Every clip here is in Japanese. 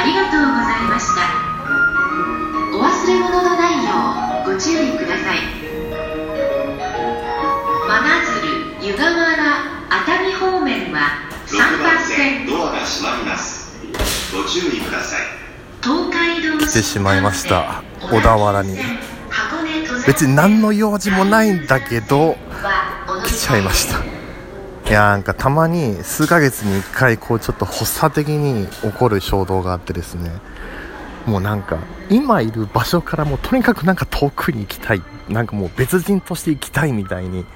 ありがとうございました。お忘れ物のないようご注意ください。真鶴湯河原熱海方面は三番線。ドアが閉まります。ご注意ください。東海道来てしまいました。小田原に。別に何の用事もないんだけど来ちゃいました。いやなんかたまに数ヶ月に1回こうちょっと発作的に起こる衝動があってですね。もうなんか今いる場所からもうとにかくなんか遠くに行きたい。なんかもう別人として行きたいみたいに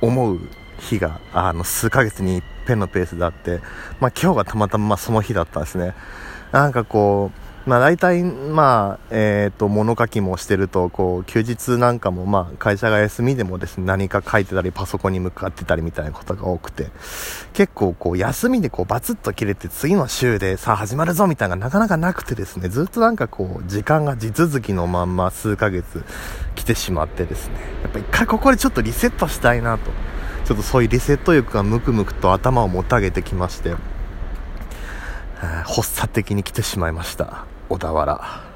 思う日があの数ヶ月に一遍のペースであって、まあ、今日がたまたまその日だったんですね。なんかこうまあ大体、まあ、えっ、ー、と、物書きもしてると、こう、休日なんかも、まあ、会社が休みでもですね、何か書いてたり、パソコンに向かってたりみたいなことが多くて、結構、こう、休みでこう、バツッと切れて、次の週で、さあ始まるぞみたいななかなかなくてですね、ずっとなんかこう、時間が地続きのまんま数ヶ月来てしまってですね、やっぱ一回ここでちょっとリセットしたいなと、ちょっとそういうリセット欲がムクムクと頭をもたげてきまして、発作的に来てしまいました。小田原。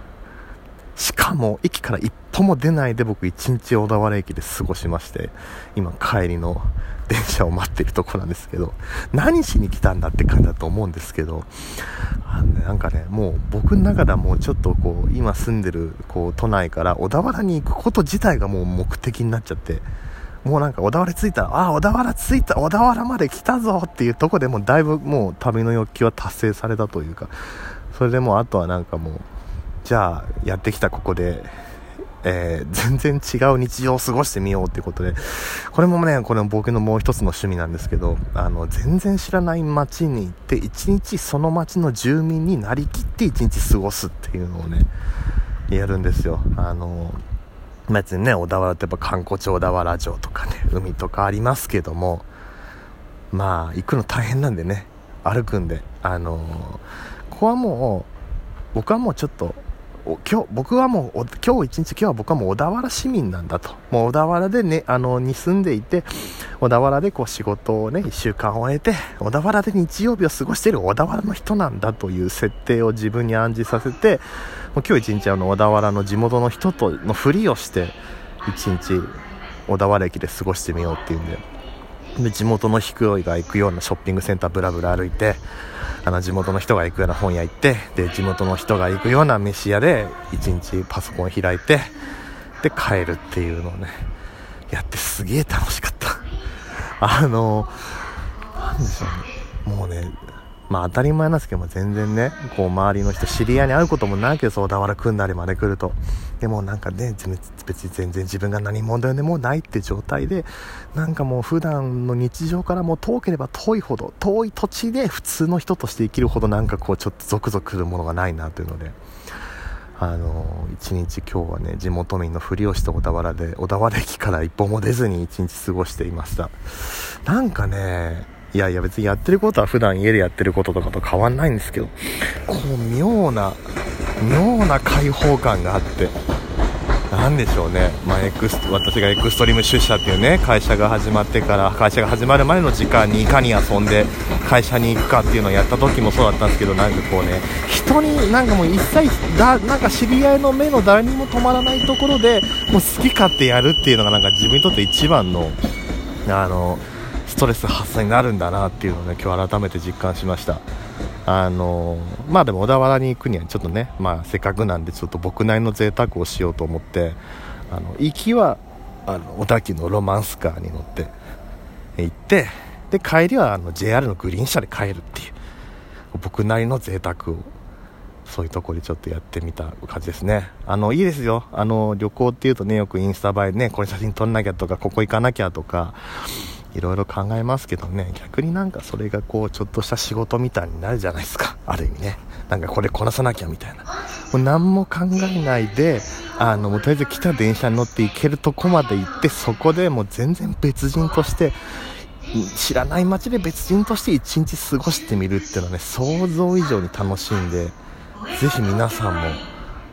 しかも駅から一歩も出ないで僕一日小田原駅で過ごしまして今帰りの電車を待ってるとこなんですけど何しに来たんだって感じだと思うんですけどあの、ね、なんかねもう僕の中ではもうちょっとこう今住んでるこう都内から小田原に行くこと自体がもう目的になっちゃってもうなんか小田原着いたら、ああ、小田原着いた、小田原まで来たぞっていうとこでもうだいぶもう旅の欲求は達成されたというか、それでもあとはなんかもうじゃあやってきたここで、えー、全然違う日常を過ごしてみようっていうことでこれもねこれも僕のもう一つの趣味なんですけどあの全然知らない街に行って一日その街の住民になりきって一日過ごすっていうのをねやるんですよ。あの別にね小田原ってやっぱ観光地小田原城とかね海とかありますけどもまあ行くの大変なんでね歩くんであのここはもう僕はもうちょっと今日僕はもう今日一日今日は僕はもう小田原市民なんだと。もう小田原でねあのに住んでいて小田原でこう仕事をね1週間終えて小田原で日曜日を過ごしている小田原の人なんだという設定を自分に暗示させてもう今日一日あの小田原の地元の人とのふりをして一日小田原駅で過ごしてみようっていうんで。で地元の低いが行くようなショッピングセンターブラブラ歩いてあの地元の人が行くような本屋行ってで地元の人が行くような飯屋で1日パソコン開いてで帰るっていうのをねやってすげえ楽しかった。あのなんでしょうね。もうねまあ当たり前なんですけども全然ねこう周りの人知り合いに会うこともないけど小田原組んだりまで来ると。でもなんかね別に全然自分が何問題でもないって状態でなんかもう普段の日常からも遠ければ遠いほど遠い土地で普通の人として生きるほどなんかこうちょっとゾクゾクするものがないなというので。あの一日今日はね地元民のふりをして小田原で小田原駅から一歩も出ずに一日過ごしていました。なんかねいやいや別にやってることは普段家でやってることとかと変わんないんですけど、こう妙な、妙な開放感があって、なんでしょうね、まあ、エクス私がエクストリーム出社っていうね会社が始まってから会社が始まるまでの時間にいかに遊んで会社に行くかっていうのをやった時もそうだったんですけどなんかこうね人になんかもう一切だなんか知り合いの目の誰にも止まらないところでもう好き勝手やるっていうのがなんか自分にとって一番のあのトレス発散になるんだなっていうのをね今日改めて実感しましたあのまあでも小田原に行くにはちょっとね、まあ、せっかくなんでちょっと僕なりの贅沢をしようと思ってあの行きはあの小田急のロマンスカーに乗って行ってで帰りはあの JR のグリーン車で帰るっていう僕なりの贅沢をそういうとこでちょっとやってみた感じですね。あの、いいですよ。あの、旅行っていうとね、よくインスタ映えね、これ写真撮んなきゃとか、ここ行かなきゃとか、いろいろ考えますけどね。逆になんかそれがこうちょっとした仕事みたいになるじゃないですか。ある意味ね。なんかこれこなさなきゃみたいな。もう何も考えないであのもうとりあえず来た電車に乗って行けるとこまで行ってそこでもう全然別人として知らない街で別人として一日過ごしてみるっていうのはね想像以上に楽しいんでぜひ皆さんも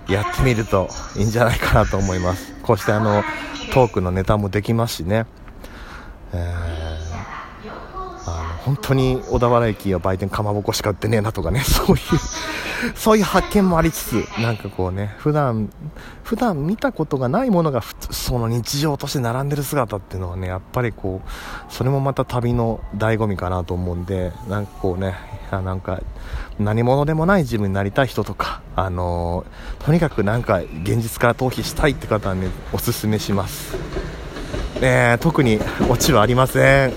やってみるといいんじゃないかなと思います。こうしてあのトークのネタもできますしね。えー、あの本当に小田原駅は売店かまぼこしか売ってねえなとかね そういうそういう発見もありつつなんかこうね普段普段見たことがないものがその日常として並んでる姿っていうのはねやっぱりこうそれもまた旅の醍醐味かなと思うんでなんかこうねなんか何者でもない自分になりたい人とかあのー、とにかくなんか現実から逃避したいって方はねおすすめします。えー、特にオチはありません。